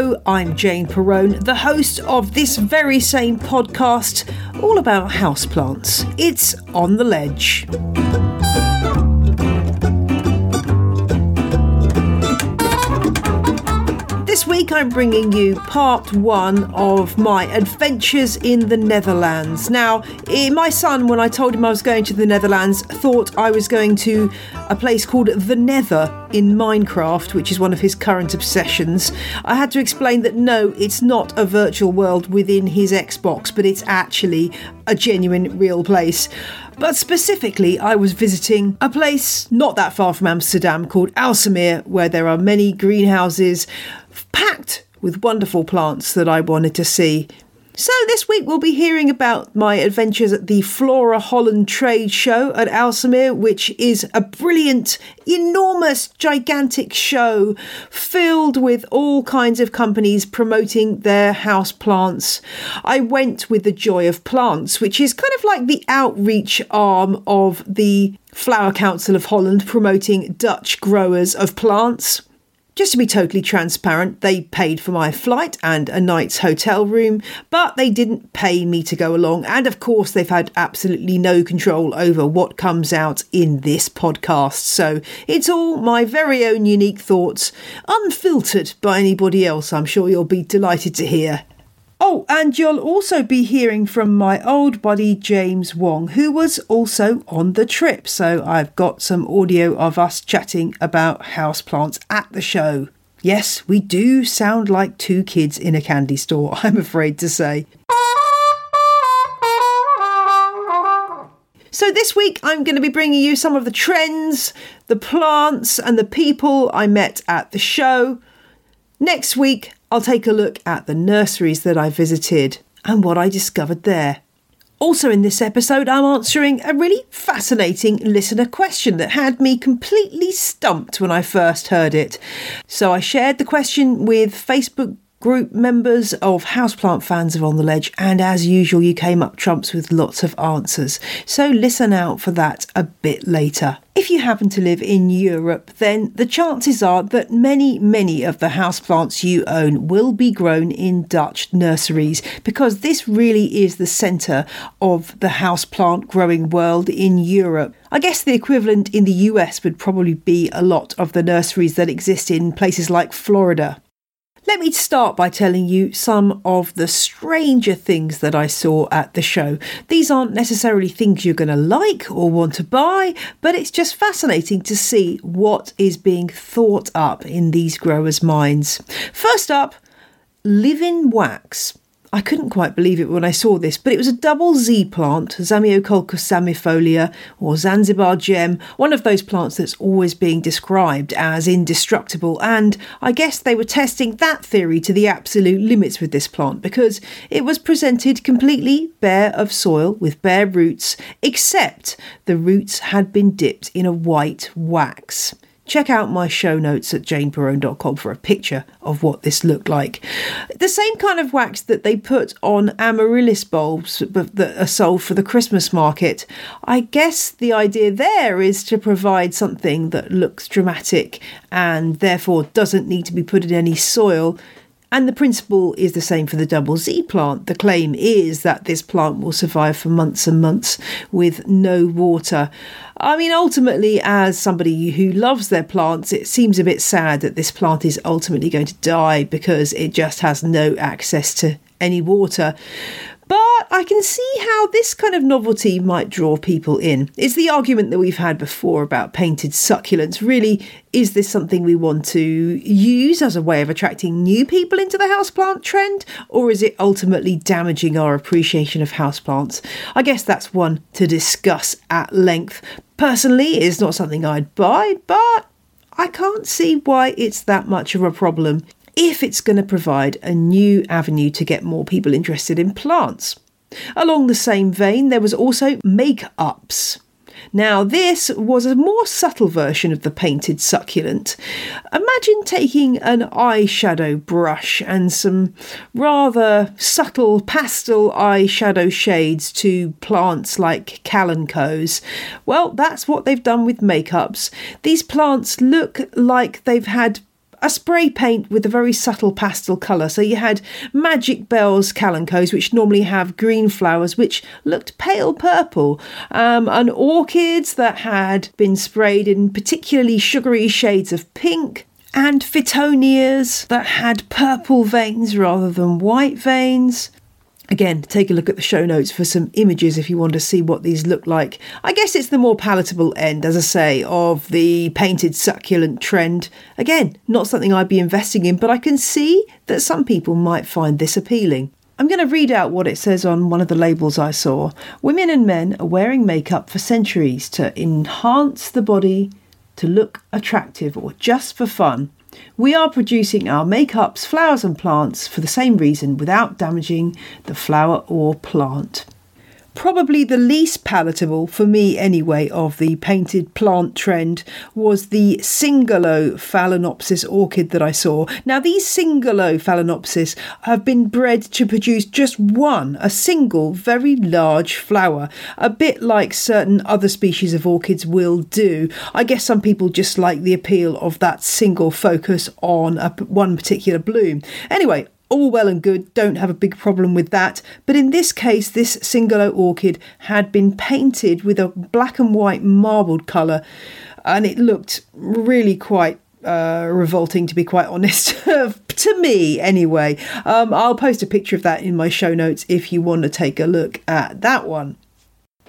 I'm Jane Perrone, the host of this very same podcast, all about houseplants. It's On the Ledge. I'm bringing you part one of my adventures in the Netherlands. Now, eh, my son, when I told him I was going to the Netherlands, thought I was going to a place called the Nether in Minecraft, which is one of his current obsessions. I had to explain that no, it's not a virtual world within his Xbox, but it's actually a genuine real place. But specifically, I was visiting a place not that far from Amsterdam called Aalsmeer, where there are many greenhouses packed with wonderful plants that I wanted to see. So, this week we'll be hearing about my adventures at the Flora Holland Trade Show at Aalsmeer, which is a brilliant, enormous, gigantic show filled with all kinds of companies promoting their house plants. I went with the Joy of Plants, which is kind of like the outreach arm of the Flower Council of Holland promoting Dutch growers of plants. Just to be totally transparent, they paid for my flight and a night's hotel room, but they didn't pay me to go along. And of course, they've had absolutely no control over what comes out in this podcast. So it's all my very own unique thoughts, unfiltered by anybody else, I'm sure you'll be delighted to hear. Oh, and you'll also be hearing from my old buddy James Wong, who was also on the trip. So I've got some audio of us chatting about houseplants at the show. Yes, we do sound like two kids in a candy store, I'm afraid to say. So, this week I'm going to be bringing you some of the trends, the plants, and the people I met at the show. Next week, I'll take a look at the nurseries that I visited and what I discovered there. Also, in this episode, I'm answering a really fascinating listener question that had me completely stumped when I first heard it. So, I shared the question with Facebook group members of Houseplant fans of On the Ledge, and as usual, you came up trumps with lots of answers. So listen out for that a bit later. If you happen to live in Europe, then the chances are that many, many of the houseplants you own will be grown in Dutch nurseries because this really is the centre of the houseplant growing world in Europe. I guess the equivalent in the US would probably be a lot of the nurseries that exist in places like Florida. Let me start by telling you some of the stranger things that I saw at the show. These aren't necessarily things you're going to like or want to buy, but it's just fascinating to see what is being thought up in these growers' minds. First up, live-in wax. I couldn't quite believe it when I saw this, but it was a double Z plant, Zamioculcas zamiifolia or Zanzibar gem, one of those plants that's always being described as indestructible. And I guess they were testing that theory to the absolute limits with this plant because it was presented completely bare of soil with bare roots, except the roots had been dipped in a white wax. Check out my show notes at janeperrone.com for a picture of what this looked like. The same kind of wax that they put on amaryllis bulbs that are sold for the Christmas market. I guess the idea there is to provide something that looks dramatic and therefore doesn't need to be put in any soil and the principle is the same for the double Z plant. The claim is that this plant will survive for months and months with no water. I mean, ultimately, as somebody who loves their plants, it seems a bit sad that this plant is ultimately going to die because it just has no access to any water. But I can see how this kind of novelty might draw people in. It's the argument that we've had before about painted succulents. Really, is this something we want to use as a way of attracting new people into the houseplant trend, or is it ultimately damaging our appreciation of houseplants? I guess that's one to discuss at length. Personally, it's not something I'd buy, but I can't see why it's that much of a problem if it's going to provide a new avenue to get more people interested in plants. Along the same vein, there was also make ups. Now, this was a more subtle version of the painted succulent. Imagine taking an eyeshadow brush and some rather subtle pastel eyeshadow shades to plants like kalanchoes. Well, that's what they've done with makeups. These plants look like they've had a spray paint with a very subtle pastel colour. So you had Magic Bells kalanchoes, which normally have green flowers, which looked pale purple, um, and orchids that had been sprayed in particularly sugary shades of pink. And Fittonias that had purple veins rather than white veins. Again, take a look at the show notes for some images if you want to see what these look like. I guess it's the more palatable end, as I say, of the painted succulent trend. Again, not something I'd be investing in, but I can see that some people might find this appealing. I'm going to read out what it says on one of the labels I saw. Women and men are wearing makeup for centuries to enhance the body, to look attractive, or just for fun. We are producing our makeups, flowers, and plants for the same reason without damaging the flower or plant probably the least palatable for me anyway of the painted plant trend was the Singolo phalaenopsis orchid that I saw. Now these Singolo phalaenopsis have been bred to produce just one, a single very large flower, a bit like certain other species of orchids will do. I guess some people just like the appeal of that single focus on a, one particular bloom. Anyway, all well and good, don't have a big problem with that. But in this case, this Singolo orchid had been painted with a black and white marbled colour, and it looked really quite uh, revolting, to be quite honest, to me anyway. Um, I'll post a picture of that in my show notes if you want to take a look at that one.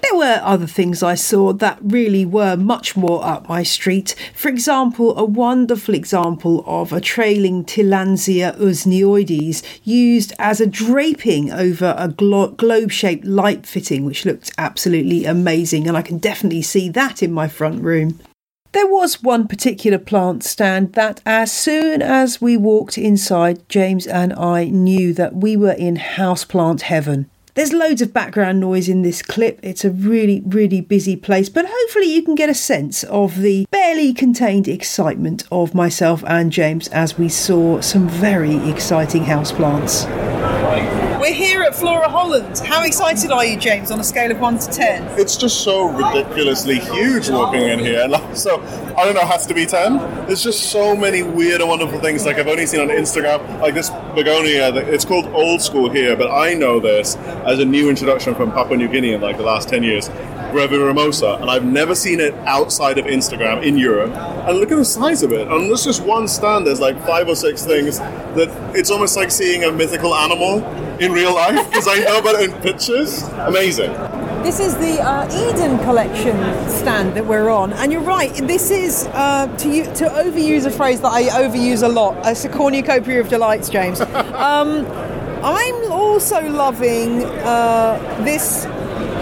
There were other things I saw that really were much more up my street. For example, a wonderful example of a trailing Tillandsia usneoides used as a draping over a glo- globe shaped light fitting, which looked absolutely amazing, and I can definitely see that in my front room. There was one particular plant stand that, as soon as we walked inside, James and I knew that we were in houseplant heaven. There's loads of background noise in this clip. It's a really, really busy place, but hopefully you can get a sense of the barely contained excitement of myself and James as we saw some very exciting houseplants. We're here at Flora Holland. How excited are you, James, on a scale of 1 to 10? It's just so ridiculously huge walking in here. So, I don't know, has to be 10? There's just so many weird and wonderful things like I've only seen on Instagram. Like this begonia, it's called old school here, but I know this as a new introduction from Papua New Guinea in like the last 10 years. Brevirimosa, and I've never seen it outside of Instagram in Europe. And look at the size of it. And there's just one stand, there's like five or six things that it's almost like seeing a mythical animal in real life because I know about it in pictures. Amazing. This is the uh, Eden collection stand that we're on, and you're right. This is uh, to to overuse a phrase that I overuse a lot. It's a cornucopia of delights, James. Um, I'm also loving uh, this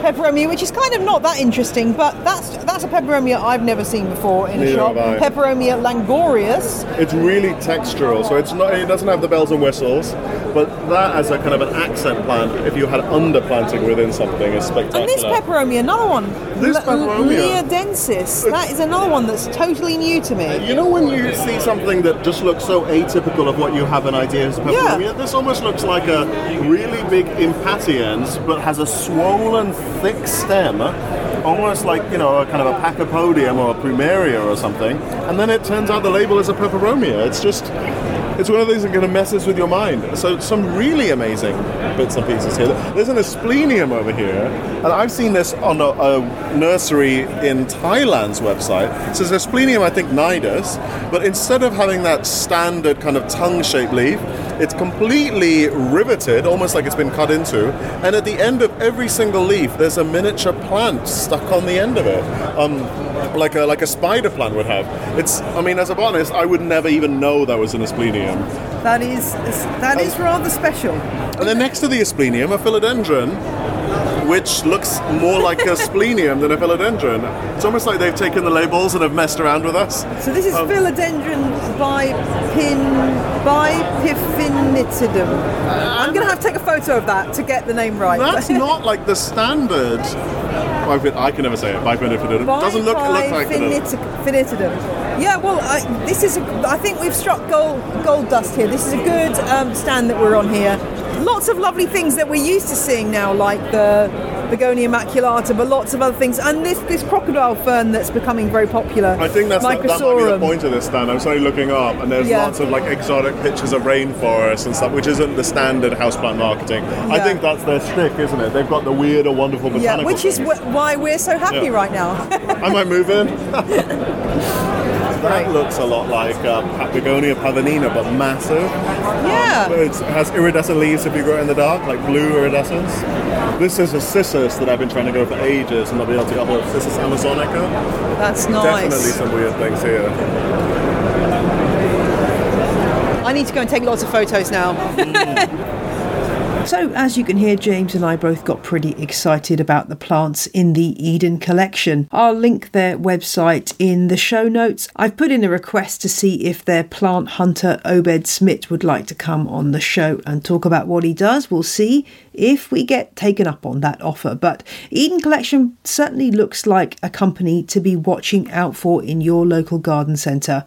peperomia, which is kind of not that interesting, but that's that's a peperomia I've never seen before in a shop. Peperomia langorius. It's really textural, so it's not. It doesn't have the bells and whistles, but that as a kind of an accent plant, if you had underplanting within something, is spectacular. And this peperomia, another one. This L- peperomia. Leodensis. That is another one that's totally new to me. You know when you see something that just looks so atypical of what you have an idea as a Yeah. peperomia? This almost looks like a really big impatiens, but has a swollen, thick stem, almost like, you know, a kind of a pachypodium or a plumeria or something. And then it turns out the label is a peperomia. It's just, it's one of those that kind of messes with your mind. So some really amazing bits and pieces here. There's an asplenium over here, and I've seen this on a, a nursery in Thailand's website. It says asplenium, I think, nidus, but instead of having that standard kind of tongue-shaped leaf, It's completely riveted, almost like it's been cut into. And at the end of every single leaf, there's a miniature plant stuck on the end of it, um, like a like a spider plant would have. It's, I mean, as a botanist, I would never even know that was an asplenium. That is that is rather special. And then next to the asplenium, a philodendron, which looks more like a splenium than a philodendron. It's almost like they've taken the labels and have messed around with us. So this is Um, philodendron bipin bipiffinitidum. I'm going to have to take a photo of that to get the name right. That's not like the standard. I can never say it. Bipinifidum. Doesn't look look like it. Finitidum. Yeah, well, I, this is. A, I think we've struck gold gold dust here. This is a good um, stand that we're on here. Lots of lovely things that we're used to seeing now, like the begonia maculata, but lots of other things, and this this crocodile fern that's becoming very popular. I think that's the, that might be the point of this stand. I'm only looking up, and there's Yeah. lots of like exotic pictures of rainforests and stuff, which isn't the standard houseplant marketing. I think that's their stick, isn't it? They've got the weird or wonderful Yeah, botanical which is wh- why we're so happy Yeah. right now. I might move in. that looks a lot like uh, Begonia pavonina, but massive. yeah. It has iridescent leaves if you grow it in the dark, like blue iridescence. This is a cissus that I've been trying to go for ages and not be able to get hold of. Cissus amazonica. That's nice. Definitely some weird things here. I need to go and take lots of photos now. So, as you can hear, James and I both got pretty excited about the plants in the Eden collection. I'll link their website in the show notes. I've put in a request to see if their plant hunter Obed Smith would like to come on the show and talk about what he does. We'll see if we get taken up on that offer. But Eden Collection certainly looks like a company to be watching out for in your local garden centre.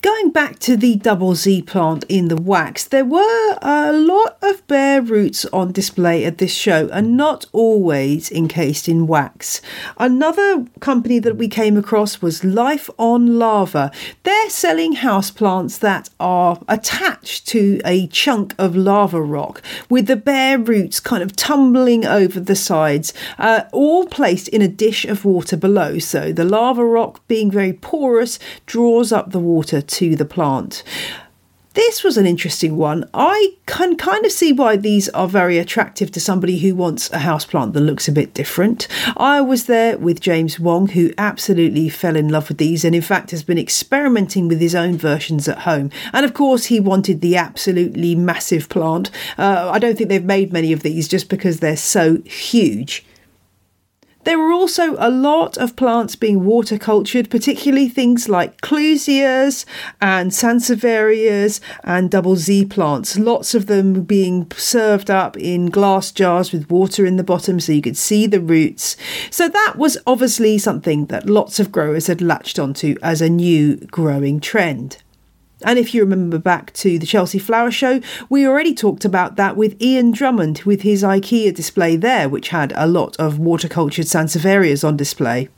Going back to the double Z plant in the wax, there were a lot of bare roots on display at this show and not always encased in wax. Another company that we came across was Life on Lava. They're selling houseplants that are attached to a chunk of lava rock with the bare roots kind of tumbling over the sides, uh, all placed in a dish of water below. So the lava rock, being very porous, draws up the water to the plant. This was an interesting one. I can kind of see why these are very attractive to somebody who wants a houseplant that looks a bit different. I was there with James Wong, who absolutely fell in love with these and, in fact, has been experimenting with his own versions at home. And of course, he wanted the absolutely massive plant. Uh, I don't think they've made many of these just because they're so huge. There were also a lot of plants being water cultured, particularly things like clusias and sansevierias and double Z plants. Lots of them being served up in glass jars with water in the bottom so you could see the roots. So that was obviously something that lots of growers had latched onto as a new growing trend. And if you remember back to the Chelsea Flower Show, we already talked about that with Ian Drummond with his IKEA display there, which had a lot of water-cultured Sansevierias on display.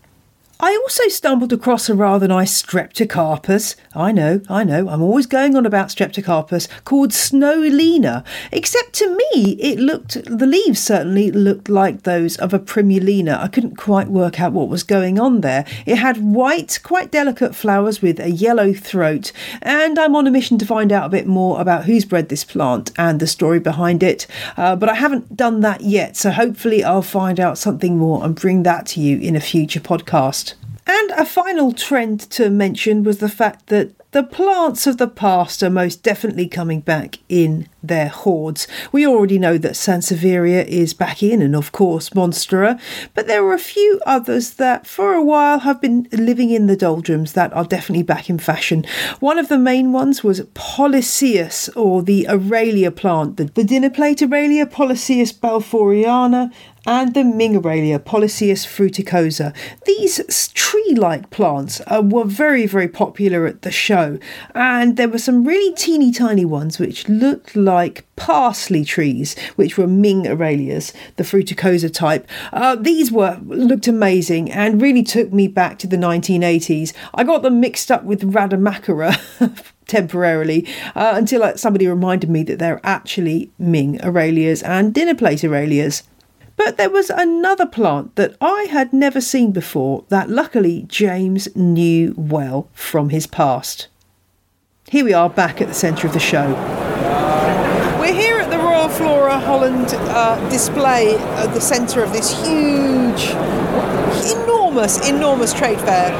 I also stumbled across a rather nice Streptocarpus. I know, I know, I'm always going on about Streptocarpus, called Snowlina. Except to me, it looked, the leaves certainly looked like those of a Primulina. I couldn't quite work out what was going on there. It had white, quite delicate flowers with a yellow throat, and I'm on a mission to find out a bit more about who's bred this plant and the story behind it. Uh, but I haven't done that yet, so hopefully I'll find out something more and bring that to you in a future podcast. And a final trend to mention was the fact that the plants of the past are most definitely coming back in their hordes. We already know that Sansevieria is back in, and of course Monstera, but there are a few others that for a while have been living in the doldrums that are definitely back in fashion. One of the main ones was Polyscias, or the Aralia plant, the, the dinner plate Aralia, Polyscias balfouriana, and the Ming-Aralia Polyscias fruticosa. These tree-like plants uh, were very, very popular at the show, and there were some really teeny tiny ones which looked like parsley trees, which were Ming-Aralias, the fruticosa type. Uh, these were looked amazing and really took me back to the 1980s. I got them mixed up with Radermachera. temporarily uh, until uh, somebody reminded me that they're actually Ming Aralias and dinner plate Aralias. But there was another plant that I had never seen before that luckily James knew well from his past. Here we are back at the centre of the show. We're here at the Royal Flora Holland uh, display at the centre of this huge, enormous, enormous trade fair.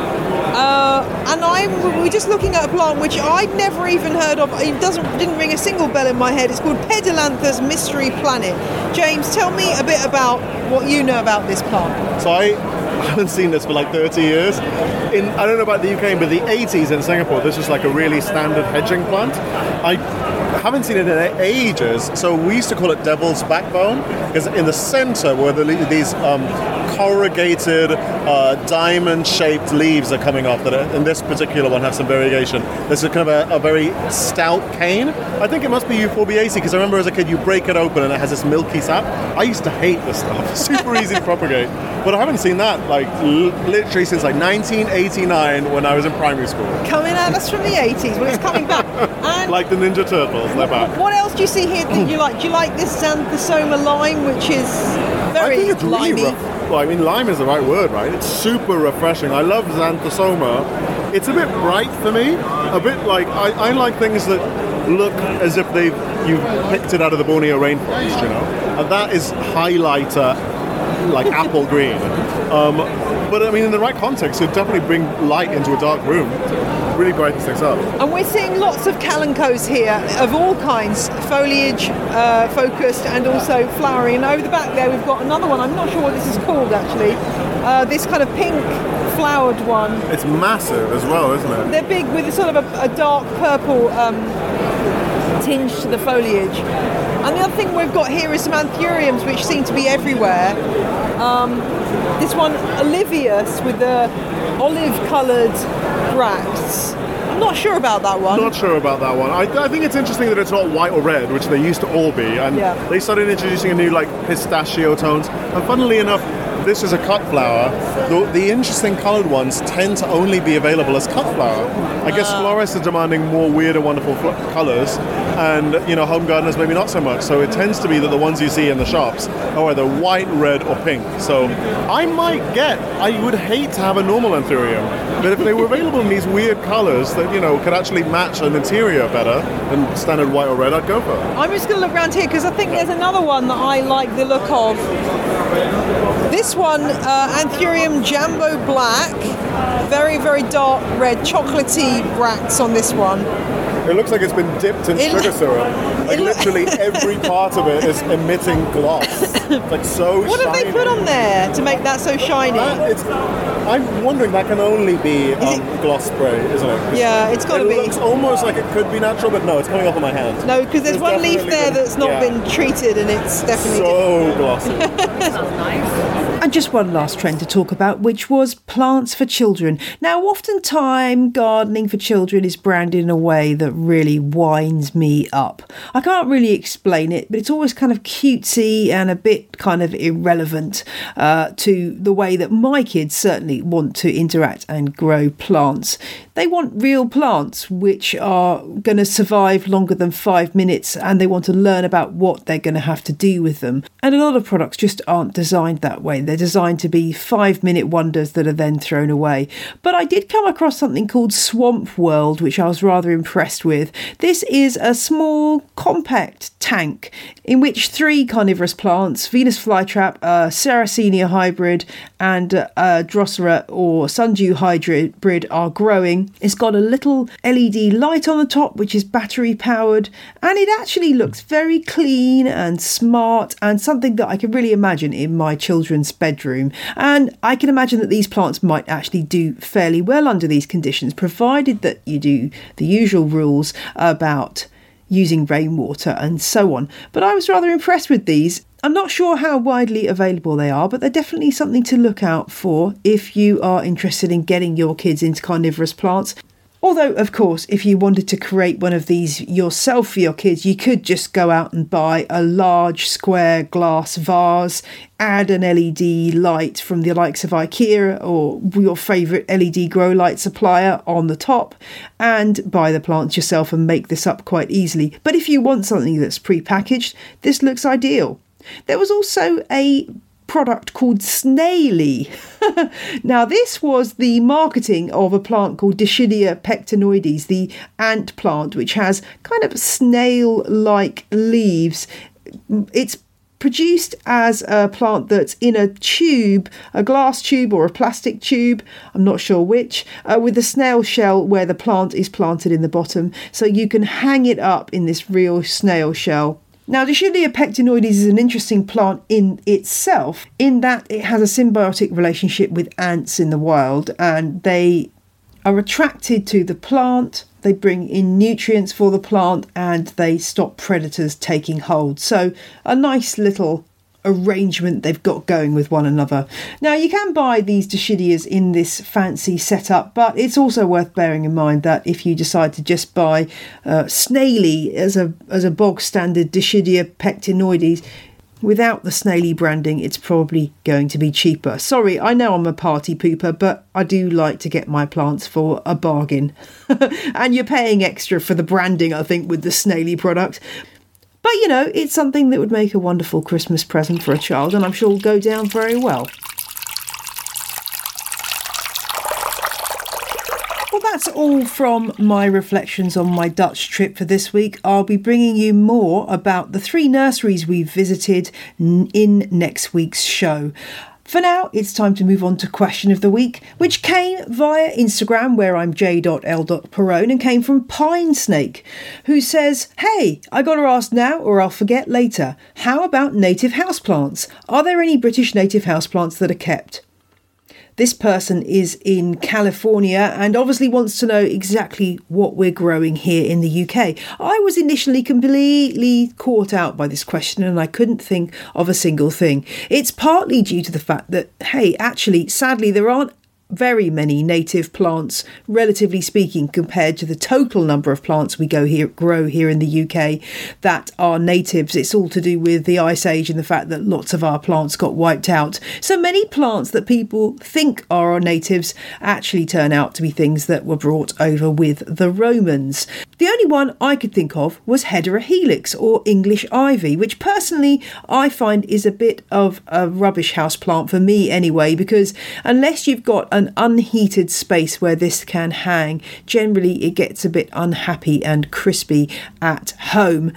Uh, and I'm we're just looking at a plant which I'd never even heard of. It doesn't didn't ring a single bell in my head. It's called Pedilanthus Mystery Planet. James, tell me a bit about what you know about this plant. So I haven't seen this for like 30 years. In I don't know about the UK, but the 80s in Singapore, this was like a really standard hedging plant. I haven't seen it in ages, so we used to call it devil's backbone because in the center where the, these um, corrugated uh, diamond-shaped leaves are coming off. That in this particular one have some variation. This is kind of a, a very stout cane. I think it must be Euphorbiaceae because I remember as a kid you break it open and it has this milky sap. I used to hate this stuff. Super easy to propagate, but I haven't seen that like l- literally since like 1989 when I was in primary school. Coming at us from the 80s, well, it's coming back. Like the Ninja Turtles, they're back. what else do you see here that you like? Do you like this Xanthosoma lime, which is very I think it's really limey? rough. Well, I mean, lime is the right word, right? It's super refreshing. I love Xanthosoma. It's a bit bright for me. A bit like I, I like things that look as if they've you've picked it out of the Borneo rainforest, you know. And that is highlighter, like apple green. Um, but I mean, in the right context, it definitely bring light into a dark room. Really brightens things up. And we're seeing lots of kalanchoes here of all kinds, foliage uh, focused and also flowering. And over the back there, we've got another one. I'm not sure what this is called actually. Uh, this kind of pink flowered one. It's massive as well, isn't it? They're big with a sort of a, a dark purple um, tinge to the foliage. And the other thing we've got here is some anthuriums, which seem to be everywhere. Um, this one, Olivius, with the olive-coloured I'm not sure about that one. Not sure about that one. I, I think it's interesting that it's not white or red, which they used to all be, and Yeah. they started introducing a new like pistachio tones. And funnily enough, this is a cut flower. The, the interesting coloured ones tend to only be available as cut flower. I guess ah. florists are demanding more weird and wonderful fl- colours, and you know home gardeners maybe not so much. So it tends to be that the ones you see in the shops are either white, red, or pink. So I might get. I would hate to have a normal anthurium, but if they were available in these weird colours that you know could actually match an interior better than standard white or red, I'd go for it. I'm just going to look around here because I think there's another one that I like the look of. This one, uh, Anthurium Jambo Black, very, very dark red, chocolatey bracts on this one. It looks like it's been dipped in It- sugar syrup. Like it- literally every part of it is emitting gloss. It's like so shiny. What have they put on there to make that so shiny? That, it's, I'm wondering that can only be um, gloss spray, isn't it? Yeah, it's gotta it be. looks almost like it could be natural, but no, it's coming off of my hand. No, because there's It's one leaf there been- that's not yeah. been treated and it's definitely. so glossy. And just one last trend to talk about, which was plants for children. Now, oftentimes gardening for children is branded in a way that really winds me up. I can't really explain it, but it's always kind of cutesy and a bit kind of irrelevant uh, to the way that my kids certainly want to interact and grow plants. They want real plants which are going to survive longer than five minutes and they want to learn about what they're going to have to do with them. And a lot of products just aren't designed that way. They're designed to be five minute wonders that are then thrown away. But I did come across something called Swamp World, which I was rather impressed with. This is a small, compact tank in which three carnivorous plants Venus flytrap, a Sarracenia hybrid, and uh, Drosera or Sundew hybrid are growing. It's got a little LED light on the top, which is battery powered, and it actually looks very clean and smart and something that I can really imagine in my children's bedroom. And I can imagine that these plants might actually do fairly well under these conditions, provided that you do the usual rules about using rainwater and so on. But I was rather impressed with these. I'm not sure how widely available they are, but they're definitely something to look out for if you are interested in getting your kids into carnivorous plants. Although, of course, if you wanted to create one of these yourself for your kids, you could just go out and buy a large square glass vase, add an LED light from the likes of IKEA or your favourite LED grow light supplier on the top, and buy the plants yourself and make this up quite easily. But if you want something that's pre-packaged, this looks ideal. There was also a product called Snaily. now, this was the marketing of a plant called Dischidia pectinoides, the ant plant, which has kind of snail like leaves. It's produced as a plant that's in a tube, a glass tube or a plastic tube, I'm not sure which, uh, with a snail shell where the plant is planted in the bottom. So you can hang it up in this real snail shell. Now, Dischidia pectinoides is an interesting plant in itself, in that it has a symbiotic relationship with ants in the wild and they are attracted to the plant, they bring in nutrients for the plant, and they stop predators taking hold. So, a nice little arrangement they've got going with one another. Now, you can buy these Dischidias in this fancy setup, but it's also worth bearing in mind that if you decide to just buy uh, Snaily as a as a bog standard Dischidia pectinoides, Without the snaily branding, it's probably going to be cheaper. Sorry, I know I'm a party pooper, but I do like to get my plants for a bargain. and you're paying extra for the branding, I think, with the snaily product. But you know, it's something that would make a wonderful Christmas present for a child, and I'm sure will go down very well. Well, that's all from my reflections on my Dutch trip for this week. I'll be bringing you more about the three nurseries we visited in next week's show. For now, it's time to move on to question of the week, which came via Instagram, where I'm j.l.perrone, and came from Pine Snake, who says, Hey, I gotta ask now or I'll forget later. How about native houseplants? Are there any British native houseplants that are kept? This person is in California and obviously wants to know exactly what we're growing here in the UK. I was initially completely caught out by this question and I couldn't think of a single thing. It's partly due to the fact that, hey, actually, sadly, there aren't very many native plants, relatively speaking, compared to the total number of plants we go here grow here in the UK that are natives. It's all to do with the ice age and the fact that lots of our plants got wiped out. So many plants that people think are our natives actually turn out to be things that were brought over with the Romans. The only one I could think of was Hedera helix or English ivy, which personally I find is a bit of a rubbish house plant for me anyway, because unless you've got a an unheated space where this can hang. Generally, it gets a bit unhappy and crispy at home.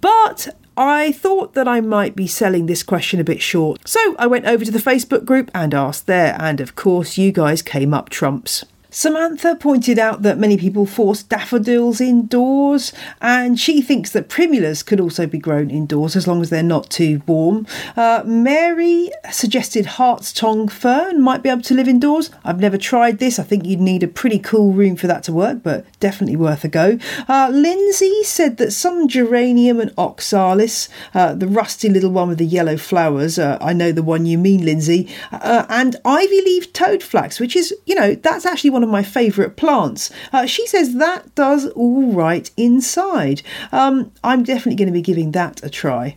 But I thought that I might be selling this question a bit short. So I went over to the Facebook group and asked there, and of course, you guys came up trumps. Samantha pointed out that many people force daffodils indoors, and she thinks that primulas could also be grown indoors as long as they're not too warm. Uh, Mary suggested Hart's tongue fern might be able to live indoors. I've never tried this. I think you'd need a pretty cool room for that to work, but definitely worth a go. Uh, Lindsay said that some geranium and oxalis, uh, the rusty little one with the yellow flowers, uh, I know the one you mean, Lindsay, uh, and ivy leaf toadflax, which is, you know, that's actually one of my favourite plants. Uh, she says that does all right inside. Um, I'm definitely going to be giving that a try.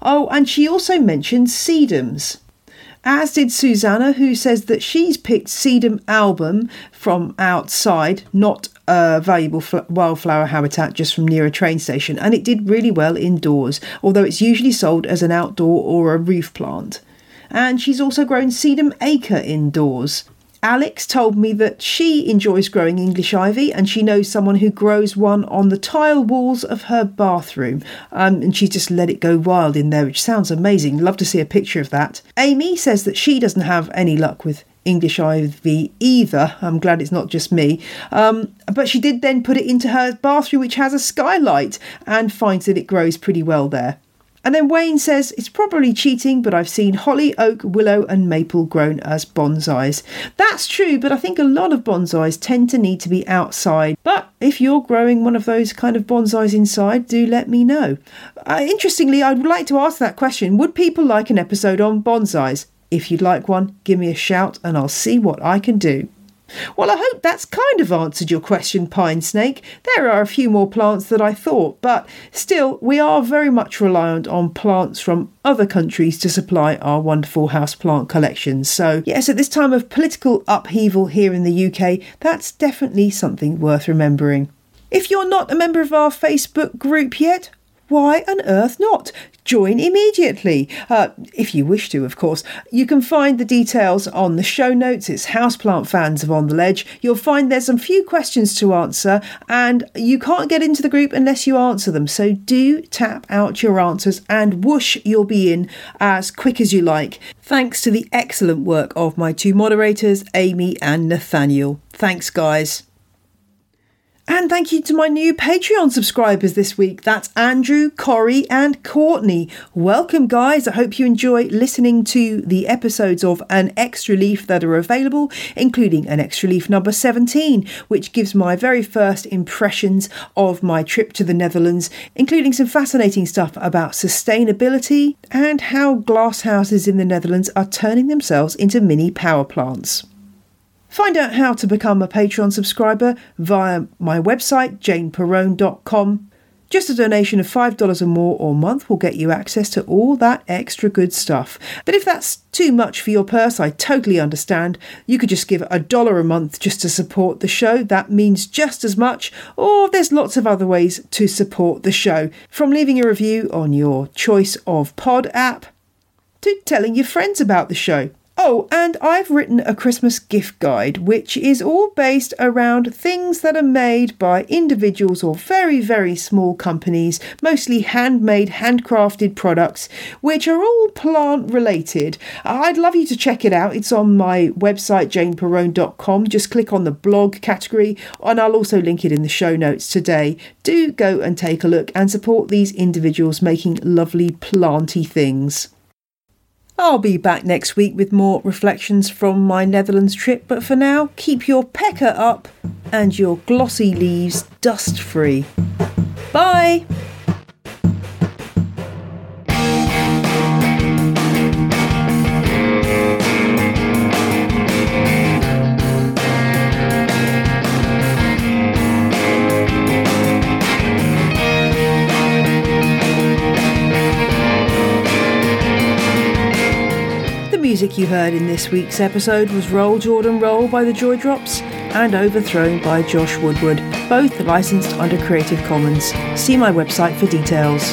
Oh, and she also mentioned sedums. As did Susanna, who says that she's picked sedum album from outside, not a valuable fl- wildflower habitat just from near a train station, and it did really well indoors, although it's usually sold as an outdoor or a roof plant. And she's also grown sedum acre indoors. Alex told me that she enjoys growing English ivy and she knows someone who grows one on the tile walls of her bathroom. Um, and she just let it go wild in there, which sounds amazing. Love to see a picture of that. Amy says that she doesn't have any luck with English ivy either. I'm glad it's not just me. Um, but she did then put it into her bathroom, which has a skylight, and finds that it grows pretty well there. And then Wayne says it's probably cheating, but I've seen holly, oak, willow, and maple grown as bonsais. That's true, but I think a lot of bonsais tend to need to be outside. But if you're growing one of those kind of bonsais inside, do let me know. Uh, interestingly, I'd like to ask that question Would people like an episode on bonsais? If you'd like one, give me a shout and I'll see what I can do. Well, I hope that's kind of answered your question, Pine Snake. There are a few more plants that I thought, but still, we are very much reliant on plants from other countries to supply our wonderful houseplant collections. So, yes, at this time of political upheaval here in the UK, that's definitely something worth remembering. If you're not a member of our Facebook group yet, why on earth not? Join immediately, uh, if you wish to, of course. You can find the details on the show notes. It's Houseplant Fans of On the Ledge. You'll find there's some few questions to answer, and you can't get into the group unless you answer them. So do tap out your answers, and whoosh, you'll be in as quick as you like. Thanks to the excellent work of my two moderators, Amy and Nathaniel. Thanks, guys. And thank you to my new Patreon subscribers this week. That's Andrew, Corey, and Courtney. Welcome, guys. I hope you enjoy listening to the episodes of An Extra Leaf that are available, including An Extra Leaf number 17, which gives my very first impressions of my trip to the Netherlands, including some fascinating stuff about sustainability and how glasshouses in the Netherlands are turning themselves into mini power plants. Find out how to become a Patreon subscriber via my website, janeperrone.com. Just a donation of $5 or more or month will get you access to all that extra good stuff. But if that's too much for your purse, I totally understand. You could just give a dollar a month just to support the show. That means just as much. Or there's lots of other ways to support the show, from leaving a review on your choice of pod app to telling your friends about the show. Oh, and I've written a Christmas gift guide, which is all based around things that are made by individuals or very, very small companies, mostly handmade, handcrafted products, which are all plant related. I'd love you to check it out. It's on my website, janeperrone.com. Just click on the blog category, and I'll also link it in the show notes today. Do go and take a look and support these individuals making lovely planty things. I'll be back next week with more reflections from my Netherlands trip, but for now, keep your pecker up and your glossy leaves dust free. Bye! Music you heard in this week's episode was Roll Jordan Roll by the Joy Drops and Overthrown by Josh Woodward, both licensed under Creative Commons. See my website for details.